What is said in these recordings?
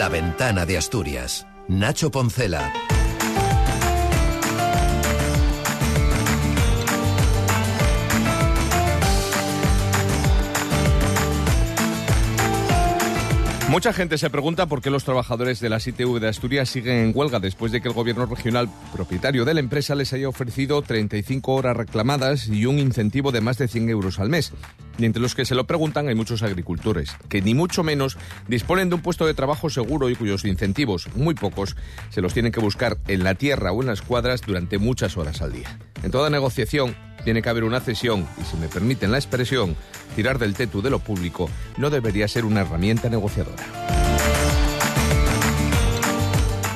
La ventana de Asturias. Nacho Poncela. Mucha gente se pregunta por qué los trabajadores de la ITV de Asturias siguen en huelga después de que el gobierno regional propietario de la empresa les haya ofrecido 35 horas reclamadas y un incentivo de más de 100 euros al mes. Y entre los que se lo preguntan hay muchos agricultores, que ni mucho menos disponen de un puesto de trabajo seguro y cuyos incentivos, muy pocos, se los tienen que buscar en la tierra o en las cuadras durante muchas horas al día. En toda negociación tiene que haber una cesión y, si me permiten la expresión, tirar del tetu de lo público no debería ser una herramienta negociadora.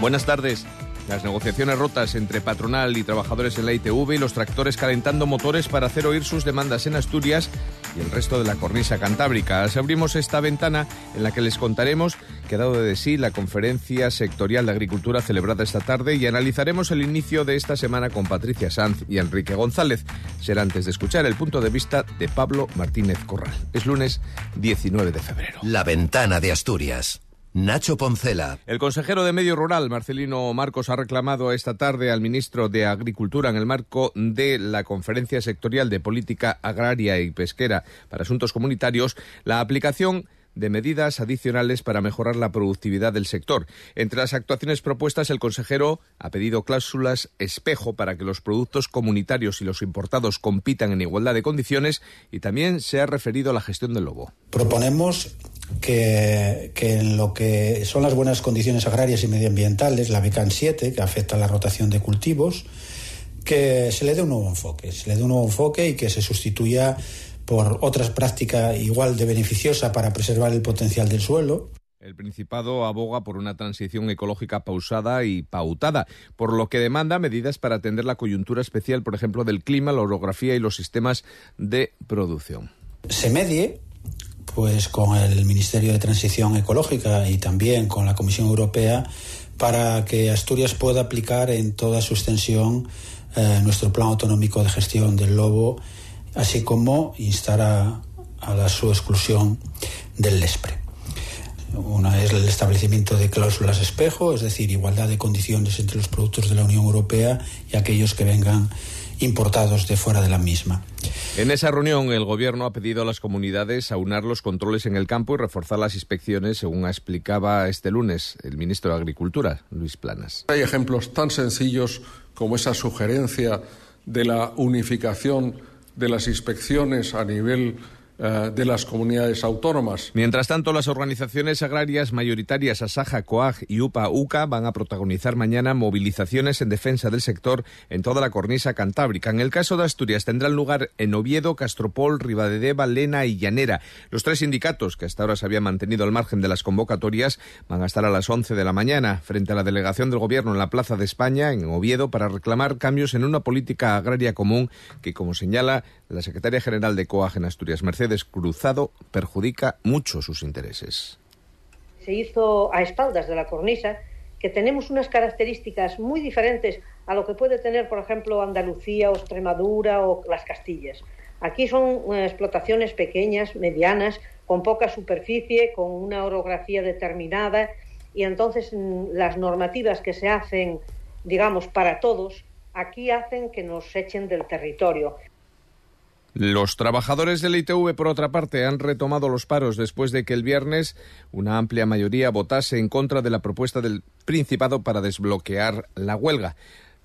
Buenas tardes. Las negociaciones rotas entre patronal y trabajadores en la ITV y los tractores calentando motores para hacer oír sus demandas en Asturias y el resto de la cornisa cantábrica. Así abrimos esta ventana en la que les contaremos que ha dado de sí la conferencia sectorial de agricultura celebrada esta tarde y analizaremos el inicio de esta semana con Patricia Sanz y Enrique González. Será antes de escuchar el punto de vista de Pablo Martínez Corral. Es lunes 19 de febrero. La ventana de Asturias. Nacho Poncela. El consejero de Medio Rural, Marcelino Marcos, ha reclamado esta tarde al ministro de Agricultura en el marco de la Conferencia Sectorial de Política Agraria y Pesquera para Asuntos Comunitarios la aplicación de medidas adicionales para mejorar la productividad del sector. Entre las actuaciones propuestas, el consejero ha pedido cláusulas espejo para que los productos comunitarios y los importados compitan en igualdad de condiciones y también se ha referido a la gestión del lobo. Proponemos que, en lo que son las buenas condiciones agrarias y medioambientales, la BECAN 7, que afecta a la rotación de cultivos, que se le dé un nuevo enfoque, se le dé un nuevo enfoque y que se sustituya por otras prácticas igual de beneficiosa para preservar el potencial del suelo. El Principado aboga por una transición ecológica pausada y pautada, por lo que demanda medidas para atender la coyuntura especial, por ejemplo, del clima, la orografía y los sistemas de producción. Se medie pues con el Ministerio de Transición Ecológica y también con la Comisión Europea para que Asturias pueda aplicar en toda su extensión eh, nuestro plan autonómico de gestión del lobo así como instar a, la su exclusión del LESPRE. Una es el establecimiento de cláusulas espejo, es decir, igualdad de condiciones entre los productos de la Unión Europea y aquellos que vengan importados de fuera de la misma. En esa reunión, el Gobierno ha pedido a las comunidades aunar los controles en el campo y reforzar las inspecciones, según explicaba este lunes el ministro de Agricultura, Luis Planas. Hay ejemplos tan sencillos como esa sugerencia de la unificación de las inspecciones a nivel de las comunidades autónomas. Mientras tanto, las organizaciones agrarias mayoritarias Asaja, COAG y UPA-UCA van a protagonizar mañana movilizaciones en defensa del sector en toda la cornisa cantábrica. En el caso de Asturias tendrán lugar en Oviedo, Castropol, Ribadedeva, Lena y Llanera. Los tres sindicatos que hasta ahora se habían mantenido al margen de las convocatorias van a estar a las 11 de la mañana frente a la delegación del Gobierno en la Plaza de España, en Oviedo, para reclamar cambios en una política agraria común que, como señala la secretaria general de COAG en Asturias, Mercedes descruzado perjudica mucho sus intereses. Se hizo a espaldas de la cornisa, que tenemos unas características muy diferentes a lo que puede tener, por ejemplo, Andalucía o Extremadura o las Castillas. Aquí son eh, explotaciones pequeñas, medianas, con poca superficie, con una orografía determinada y entonces mm, las normativas que se hacen, digamos, para todos, aquí hacen que nos echen del territorio. Los trabajadores del ITV, por otra parte, han retomado los paros después de que el viernes una amplia mayoría votase en contra de la propuesta del Principado para desbloquear la huelga.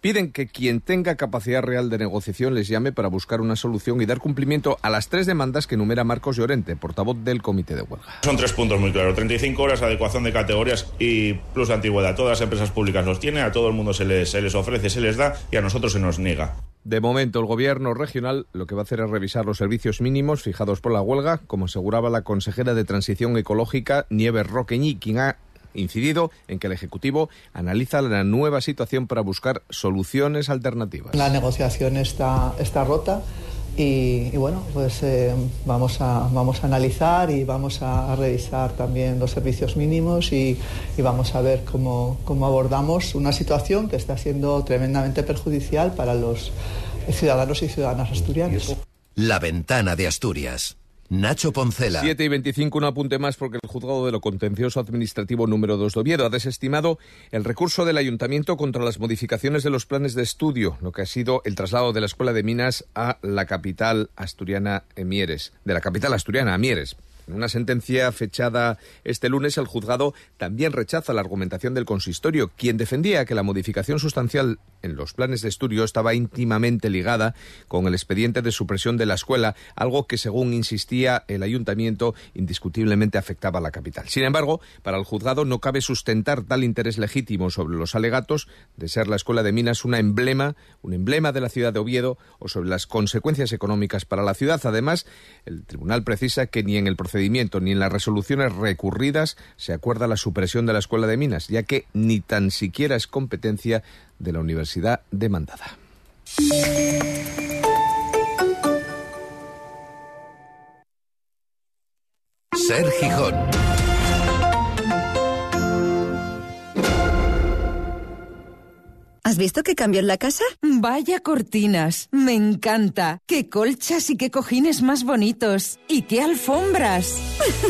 Piden que quien tenga capacidad real de negociación les llame para buscar una solución y dar cumplimiento a las tres demandas que enumera Marcos Llorente, portavoz del Comité de Huelga. Son tres puntos muy claros. 35 horas, adecuación de categorías y plus antigüedad. Todas las empresas públicas los tienen, a todo el mundo se les, se les ofrece, se les da y a nosotros se nos niega. De momento, el gobierno regional lo que va a hacer es revisar los servicios mínimos fijados por la huelga, como aseguraba la consejera de Transición Ecológica, Nieves Roqueñi, quien ha incidido en que el Ejecutivo analiza la nueva situación para buscar soluciones alternativas. La negociación está, está rota y, bueno, pues eh, vamos, a, vamos a analizar y vamos a, revisar también los servicios mínimos y, y vamos a ver cómo, cómo, abordamos una situación que está siendo tremendamente perjudicial para los ciudadanos y ciudadanas asturianos. La ventana de Asturias. Nacho Poncela. 7 y 25, un apunte más porque el juzgado de lo contencioso administrativo número 2 de Oviedo ha desestimado el recurso del ayuntamiento contra las modificaciones de los planes de estudio, lo que ha sido el traslado de la Escuela de Minas a la capital asturiana, Mieres, de la capital asturiana a Mieres. En una sentencia fechada este lunes, el juzgado también rechaza la argumentación del consistorio, quien defendía que la modificación sustancial en los planes de estudio estaba íntimamente ligada con el expediente de supresión de la escuela, algo que, según insistía el ayuntamiento, indiscutiblemente afectaba a la capital. Sin embargo, para el juzgado no cabe sustentar tal interés legítimo sobre los alegatos de ser la escuela de minas una emblema, un emblema de la ciudad de Oviedo o sobre las consecuencias económicas para la ciudad. Además, el tribunal precisa que ni en el procedimiento ni en las resoluciones recurridas se acuerda la supresión de la Escuela de Minas, ya que ni tan siquiera es competencia de la universidad demandada. Ser Gijón. ¿Has visto qué cambio en la casa? Vaya cortinas, me encanta. Qué colchas y qué cojines más bonitos. Y qué alfombras.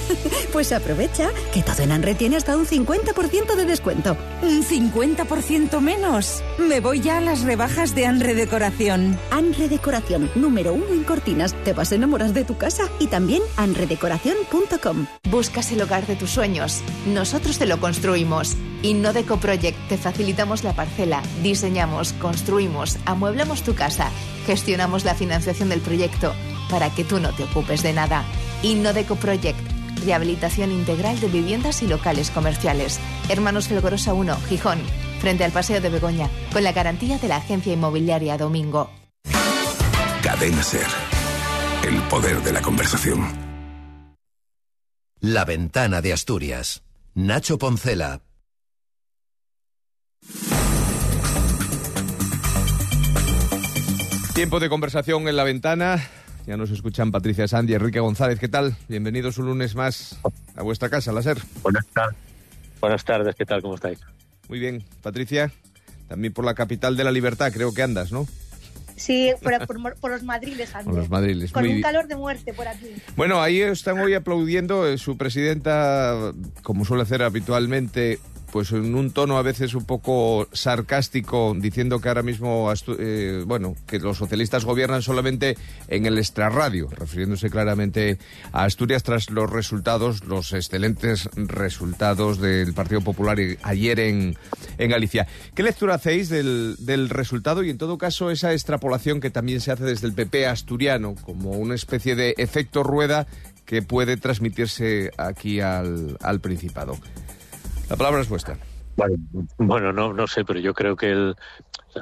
pues aprovecha que todo en Anre tiene hasta un 50% de descuento. ¿Un 50% menos? Me voy ya a las rebajas de Anre Decoración. Anre Decoración, número uno en cortinas. Te vas a enamorar de tu casa. Y también anredecoración.com. Buscas el hogar de tus sueños. Nosotros te lo construimos. Innodeco Project te facilitamos la parcela Diseñamos, construimos, amueblamos tu casa, gestionamos la financiación del proyecto para que tú no te ocupes de nada. Innodeco Project, rehabilitación integral de viviendas y locales comerciales. Hermanos Felgorosa 1, Gijón, frente al Paseo de Begoña, con la garantía de la agencia inmobiliaria Domingo. Cadena Ser. El poder de la conversación. La ventana de Asturias. Nacho Poncela, Tiempo de conversación en la ventana. Ya nos escuchan Patricia Sandy y Enrique González. ¿Qué tal? Bienvenidos un lunes más a vuestra casa, la SER. Buenas tardes. Buenas tardes, ¿qué tal? ¿Cómo estáis? Muy bien. Patricia, también por la capital de la libertad creo que andas, ¿no? Sí, por, los madriles, Por los madriles. Con un calor de muerte por aquí. Bueno, ahí están hoy aplaudiendo eh, su presidenta, como suele hacer habitualmente, pues en un tono a veces un poco sarcástico, diciendo que ahora mismo, eh, bueno, que los socialistas gobiernan solamente en el extrarradio, refiriéndose claramente a Asturias tras los resultados, los excelentes resultados del Partido Popular ayer en, en Galicia. ¿Qué lectura hacéis del, del resultado y, en todo caso, esa extrapolación que también se hace desde el PP asturiano, como una especie de efecto rueda que puede transmitirse aquí al, al Principado? La palabra es vuestra. Bueno, no, no sé, pero yo creo que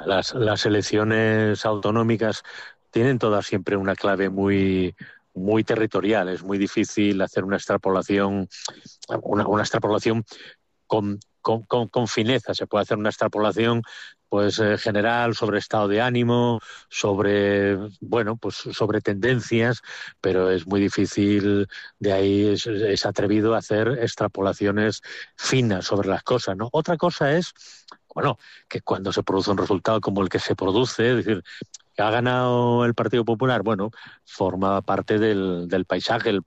las, elecciones autonómicas tienen todas siempre una clave muy, muy territorial. Es muy difícil hacer una extrapolación, una, una extrapolación con, con, con, fineza. Se puede hacer una extrapolación pues eh, general sobre estado de ánimo, sobre bueno, pues sobre tendencias, pero es muy difícil de ahí es, atrevido a hacer extrapolaciones finas sobre las cosas, ¿no? Otra cosa es bueno, que cuando se produce un resultado como el que se produce, es decir, ha ganado el Partido Popular, bueno, forma parte del, del paisaje. El,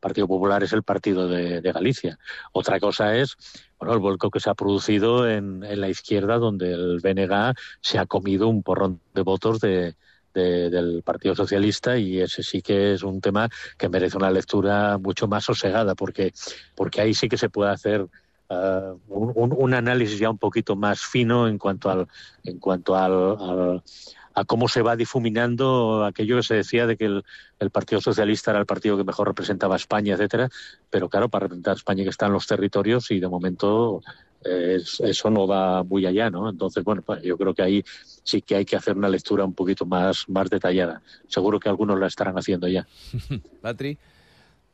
Partido Popular es el partido de, Galicia. Otra cosa es bueno, el vuelco que se ha producido en, en, la izquierda, donde el BNG se ha comido un porrón de votos de, del Partido Socialista y ese sí que es un tema que merece una lectura mucho más sosegada, porque, porque ahí sí que se puede hacer uh, un, un, análisis ya un poquito más fino en cuanto al, en cuanto al a cómo se va difuminando aquello que se decía de que el, Partido Socialista era el partido que mejor representaba a España, etcétera, pero claro, para representar a España que está en los territorios y de momento eh, eso no va muy allá, ¿no? Entonces, bueno, pues yo creo que ahí sí que hay que hacer una lectura un poquito más, más detallada. Seguro que algunos la estarán haciendo ya. Patri.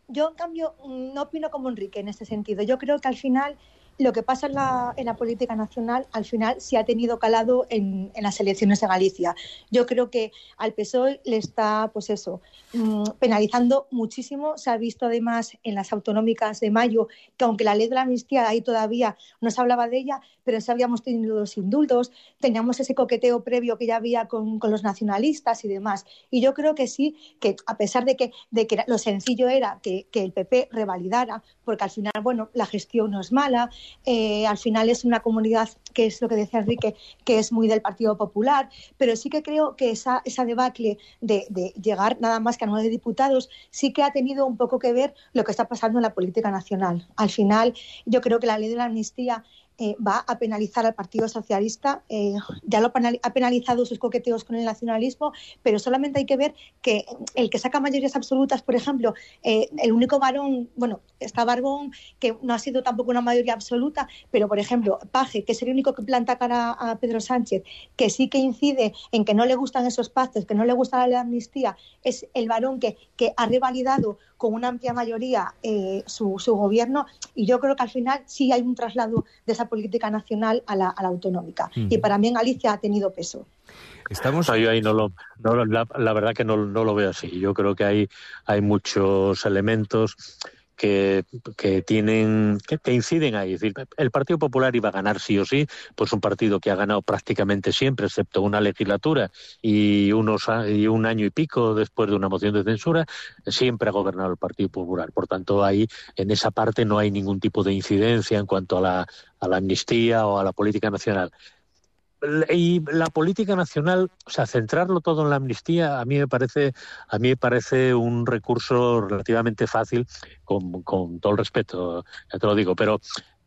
Yo, en cambio, no opino como Enrique en este sentido. Yo creo que al final lo que pasa en la, en la política nacional al final sí ha tenido calado en, las elecciones de Galicia. Yo creo que al PSOE le está, pues eso, mmm, penalizando muchísimo. Se ha visto además en las autonómicas de mayo que aunque la ley de la amnistía ahí todavía no se hablaba de ella, pero sí habíamos tenido los indultos, teníamos ese coqueteo previo que ya había con, los nacionalistas y demás. Y yo creo que sí, que a pesar de que, de que lo sencillo era que el PP revalidara, porque al final, bueno, la gestión no es mala, eh, al final es una comunidad que es lo que decía Enrique, que es muy del Partido Popular, pero sí que creo que esa, esa debacle de, de, llegar nada más que a nueve diputados sí que ha tenido un poco que ver lo que está pasando en la política nacional. Al final, yo creo que la ley de la amnistía eh, va a penalizar al Partido Socialista. Eh, ya lo ha penalizado sus coqueteos con el nacionalismo, pero solamente hay que ver que el que saca mayorías absolutas, por ejemplo, eh, el único varón, bueno, está Barbón, que no ha sido tampoco una mayoría absoluta, pero por ejemplo, Paje, que es el único que planta cara a Pedro Sánchez, que sí que incide en que no le gustan esos pactos, que no le gusta la amnistía, es el varón que, que ha revalidado con una amplia mayoría eh, su, su, gobierno y yo creo que al final sí hay un traslado de esa política nacional a la, a la autonómica. Uh -huh. Y para mí en Galicia ha tenido peso. Estamos... No, yo ahí no lo, no, la, la, verdad que no, no, lo veo así. Yo creo que hay, hay muchos elementos que, que tienen que, inciden ahí. El Partido Popular iba a ganar sí o sí, pues un partido que ha ganado prácticamente siempre, excepto una legislatura y unos y un año y pico después de una moción de censura, siempre ha gobernado el Partido Popular. Por tanto, ahí en esa parte no hay ningún tipo de incidencia en cuanto a la amnistía o a la política nacional y la política nacional, o sea, centrarlo todo en la amnistía, a mí me parece, a mí me parece un recurso relativamente fácil, con, con todo el respeto, ya te lo digo, pero,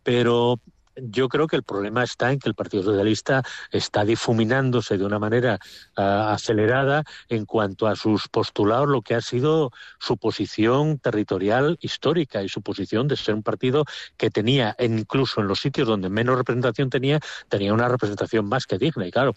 pero yo creo que el problema está en que el Partido Socialista está difuminándose de una manera uh, acelerada en cuanto a sus postulados, lo que ha sido su posición territorial histórica y su posición de ser un partido que tenía, incluso en los sitios donde menos representación tenía, tenía una representación más que digna. Y claro,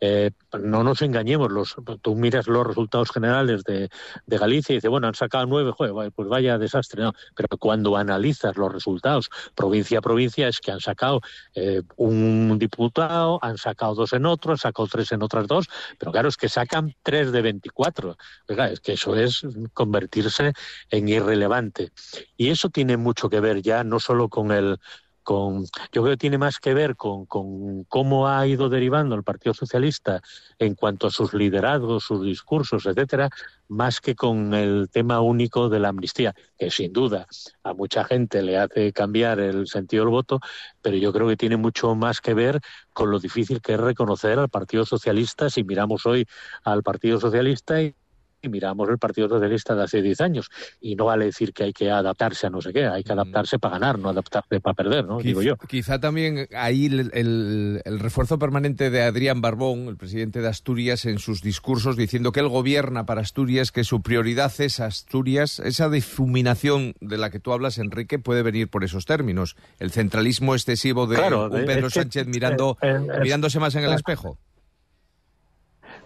eh, no nos engañemos, los, tú miras los resultados generales de, de Galicia y dices, bueno, han sacado nueve, joder, pues vaya desastre, no. Pero cuando analizas los resultados provincia a provincia es que han sacado eh, un diputado, han sacado dos en otro, han sacado tres en otras dos, pero claro, es que sacan tres de 24. Oiga, es que eso es convertirse en irrelevante. Y eso tiene mucho que ver ya no solo con el con, yo creo que tiene más que ver con, con, cómo ha ido derivando el Partido Socialista en cuanto a sus liderazgos, sus discursos, etcétera, más que con el tema único de la amnistía, que sin duda a mucha gente le hace cambiar el sentido del voto, pero yo creo que tiene mucho más que ver con lo difícil que es reconocer al Partido Socialista si miramos hoy al Partido Socialista y y miramos el Partido Socialista de hace 10 años. Y no vale decir que hay que adaptarse a no sé qué, hay que adaptarse para ganar, no adaptarse para perder, ¿no? Quizá, Digo yo. Quizá también ahí el, el, el, refuerzo permanente de Adrián Barbón, el presidente de Asturias, en sus discursos diciendo que él gobierna para Asturias, que su prioridad es Asturias, esa difuminación de la que tú hablas, Enrique, puede venir por esos términos. El centralismo excesivo de claro, un Pedro Sánchez que, mirando, eh, eh, mirándose más en el espejo.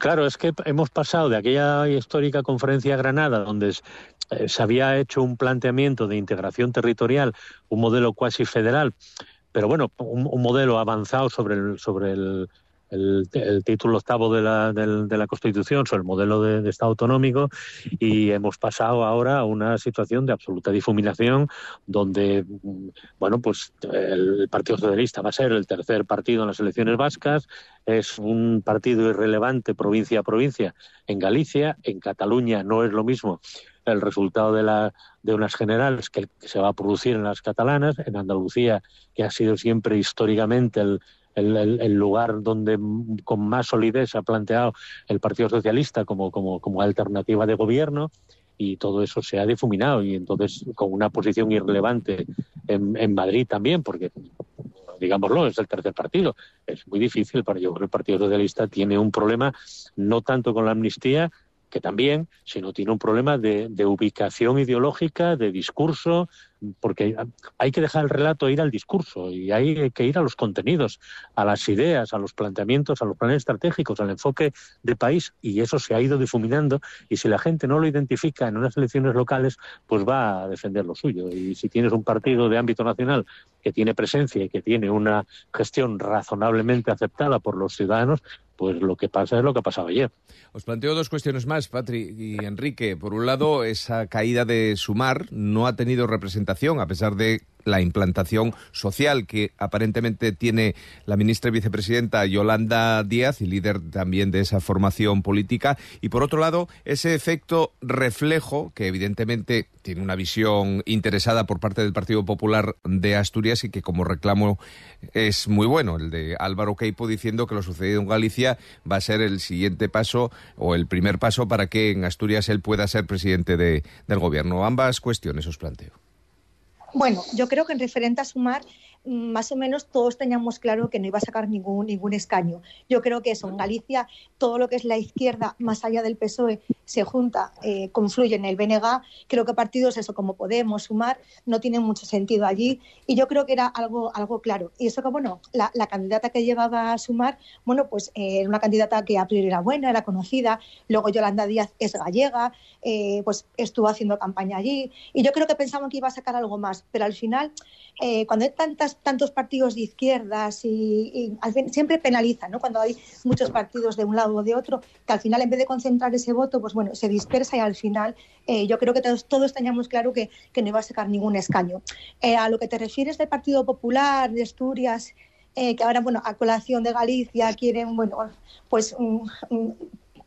Claro, es que hemos pasado de aquella histórica conferencia Granada, donde eh, se había hecho un planteamiento de integración territorial, un modelo cuasi federal, pero bueno, un, un modelo avanzado sobre el, sobre el, el, el, título octavo de la, de, de la Constitución sobre el modelo de, Estado autonómico y hemos pasado ahora a una situación de absoluta difuminación donde, bueno, pues el Partido Socialista va a ser el tercer partido en las elecciones vascas, es un partido irrelevante provincia a provincia. En Galicia, en Cataluña no es lo mismo. El resultado de, la, de unas generales que, que se va a producir en las catalanas, en Andalucía, que ha sido siempre históricamente el, el, el, lugar donde con más solidez ha planteado el Partido Socialista como, como, como alternativa de gobierno y todo eso se ha difuminado y entonces con una posición irrelevante en, Madrid también, porque digámoslo, es el tercer partido. Es muy difícil para yo el Partido Socialista tiene un problema no tanto con la amnistía que también, sino tiene un problema de, de ubicación ideológica, de discurso, porque hay que dejar el relato ir al discurso y hay que ir a los contenidos, a las ideas, a los planteamientos, a los planes estratégicos, al enfoque de país y eso se ha ido difuminando y si la gente no lo identifica en unas elecciones locales, pues va a defender lo suyo. Y si tienes un partido de ámbito nacional que tiene presencia y que tiene una gestión razonablemente aceptada por los ciudadanos, pues lo que pasa es lo que pasaba ayer. Os planteo dos cuestiones más, Patri y Enrique. Por un lado, esa caída de Sumar no ha tenido representación, a pesar de la implantación social que aparentemente tiene la ministra y vicepresidenta Yolanda Díaz y líder también de esa formación política. Y por otro lado, ese efecto reflejo que evidentemente tiene una visión interesada por parte del Partido Popular de Asturias y que como reclamo es muy bueno, el de Álvaro Queipo diciendo que lo sucedido en Galicia va a ser el siguiente paso o el primer paso para que en Asturias él pueda ser presidente de, del gobierno. Ambas cuestiones os planteo. Bueno, yo creo que en referente a sumar, más o menos todos teníamos claro que no iba a sacar ningún, ningún escaño. Yo creo que eso, en Galicia, todo lo que es la izquierda, más allá del PSOE, se junta, eh, confluye en el BNG. Creo que partidos, eso como Podemos, Sumar, no tienen mucho sentido allí. Y yo creo que era algo, algo claro. Y eso que, bueno, la, la candidata que llevaba a Sumar, bueno, pues eh, era una candidata que a priori era buena, era conocida. Luego Yolanda Díaz es gallega, eh, pues estuvo haciendo campaña allí. Y yo creo que pensaban que iba a sacar algo más. Pero al final, eh, cuando hay tantas, tantos partidos de izquierdas y, siempre penaliza, ¿no? Cuando hay muchos partidos de un lado o de otro, que al final en vez de concentrar ese voto, pues bueno, se dispersa y al final eh, yo creo que todos, todos teníamos claro que, que, no iba a sacar ningún escaño. Eh, a lo que te refieres del Partido Popular, de Asturias, eh, que ahora, bueno, a colación de Galicia quieren, bueno, pues um,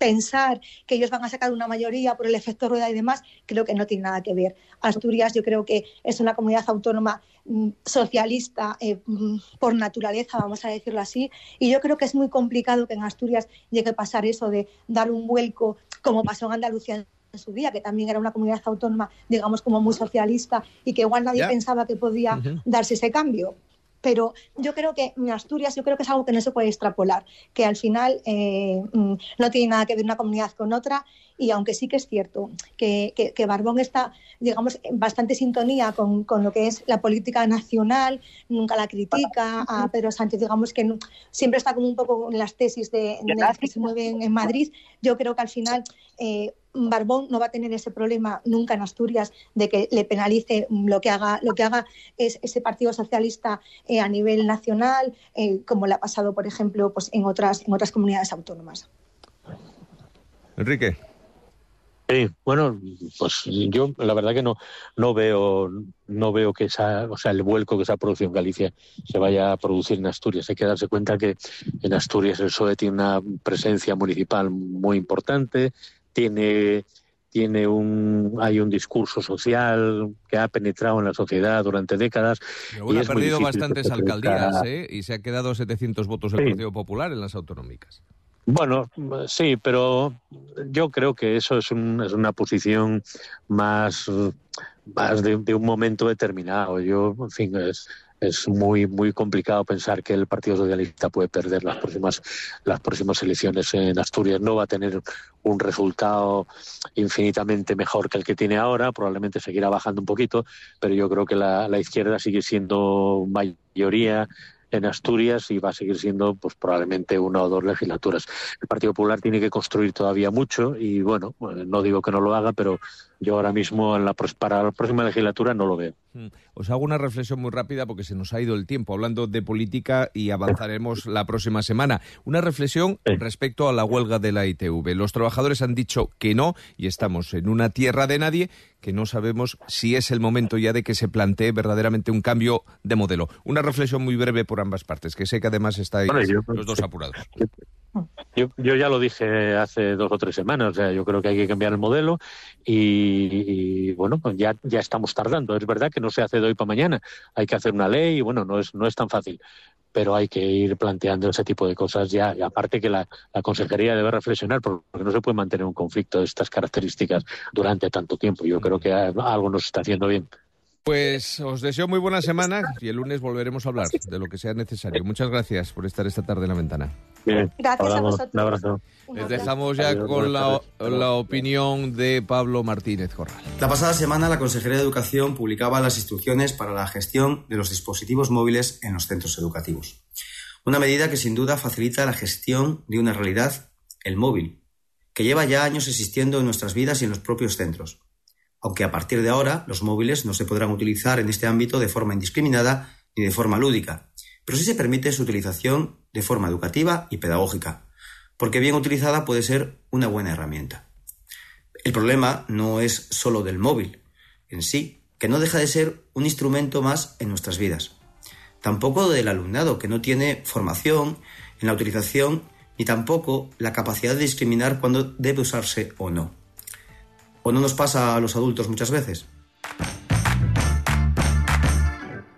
pensar que ellos van a sacar una mayoría por el efecto rueda y demás, creo que no tiene nada que ver. Asturias yo creo que es una comunidad autónoma mm, socialista eh, mm, por naturaleza, vamos a decirlo así, y yo creo que es muy complicado que en Asturias llegue a pasar eso de dar un vuelco como pasó en Andalucía en su día, que también era una comunidad autónoma, digamos, como muy socialista y que igual nadie pensaba que podía darse ese cambio. Pero yo creo que en Asturias, yo creo que es algo que no se puede extrapolar, que al final eh, mm, no tiene nada que ver una comunidad con otra y aunque sí que es cierto que, que- que Barbón está, digamos, en bastante sintonía con, con lo que es la política nacional, nunca la critica a Pedro Sánchez, digamos que no- siempre está como un poco en las tesis de, de las que se mueven en Madrid, yo creo que al final eh, Barbón no va a tener ese problema nunca en Asturias de que le penalice lo que haga, lo que haga es ese Partido Socialista eh, a nivel nacional, eh, como le ha pasado, por ejemplo, pues en otras, en otras comunidades autónomas. Enrique. Sí, bueno, pues yo la verdad que no no veo no veo que esa, o sea, el vuelco que se ha producido en Galicia se vaya a producir en Asturias. Hay que darse cuenta que en Asturias el PSOE tiene una presencia municipal muy importante, tiene tiene un hay un discurso social que ha penetrado en la sociedad durante décadas Pero y bueno, ha perdido bastantes alcaldías ¿eh? y se ha quedado 700 votos el Sí. Partido Popular en las autonómicas. Bueno, sí, pero yo creo que eso es, un- es una posición más, más de, de un momento determinado. Yo, en fin, es, es muy muy complicado pensar que el Partido Socialista puede perder las próximas las próximas elecciones en Asturias. No va a tener un resultado infinitamente mejor que el que tiene ahora. Probablemente seguirá bajando un poquito, pero yo creo que la, izquierda sigue siendo mayoría en Asturias y va a seguir siendo pues probablemente una o dos legislaturas. El Partido Popular tiene que construir todavía mucho y bueno, eh, no digo que no lo haga, pero yo ahora mismo en la, para la próxima legislatura no lo veo. Mm. Os hago una reflexión muy rápida porque se nos ha ido el tiempo hablando de política y avanzaremos la próxima semana. Una reflexión respecto a la huelga de la ITV. Los trabajadores han dicho que no y estamos en una tierra de nadie que no sabemos si es el momento ya de que se plantee verdaderamente un cambio de modelo. Una reflexión muy breve por ambas partes, que sé que además estáis Bueno, yo- los dos apurados. Yo, yo ya lo dije hace dos o tres semanas, o sea, yo creo que hay que cambiar el modelo y, y, bueno, pues ya, ya estamos tardando. Es verdad que no se hace de hoy para mañana, hay que hacer una ley y bueno, no es, no es tan fácil, pero hay que ir planteando ese tipo de cosas ya. Y aparte que la, la Consejería debe reflexionar porque no se puede mantener un conflicto de estas características durante tanto tiempo. Yo creo que algo nos está haciendo bien. Pues os deseo muy buena semana y el lunes volveremos a hablar de lo que sea necesario. Muchas gracias por estar esta tarde en la ventana. Gracias a vosotros. Un abrazo. Les dejamos ya con la, la opinión de Pablo Martínez Corral. La pasada semana la Consejería de Educación publicaba las instrucciones para la gestión de los dispositivos móviles en los centros educativos. Una medida que sin duda facilita la gestión de una realidad, el móvil, que lleva ya años existiendo en nuestras vidas y en los propios centros aunque a partir de ahora los móviles no se podrán utilizar en este ámbito de forma indiscriminada ni de forma lúdica, pero sí se permite su utilización de forma educativa y pedagógica, porque bien utilizada puede ser una buena herramienta. El problema no es solo del móvil en sí, que no deja de ser un instrumento más en nuestras vidas. Tampoco del alumnado, que no tiene formación en la utilización ni tampoco la capacidad de discriminar cuándo debe usarse o no. ¿O no nos pasa a los adultos muchas veces?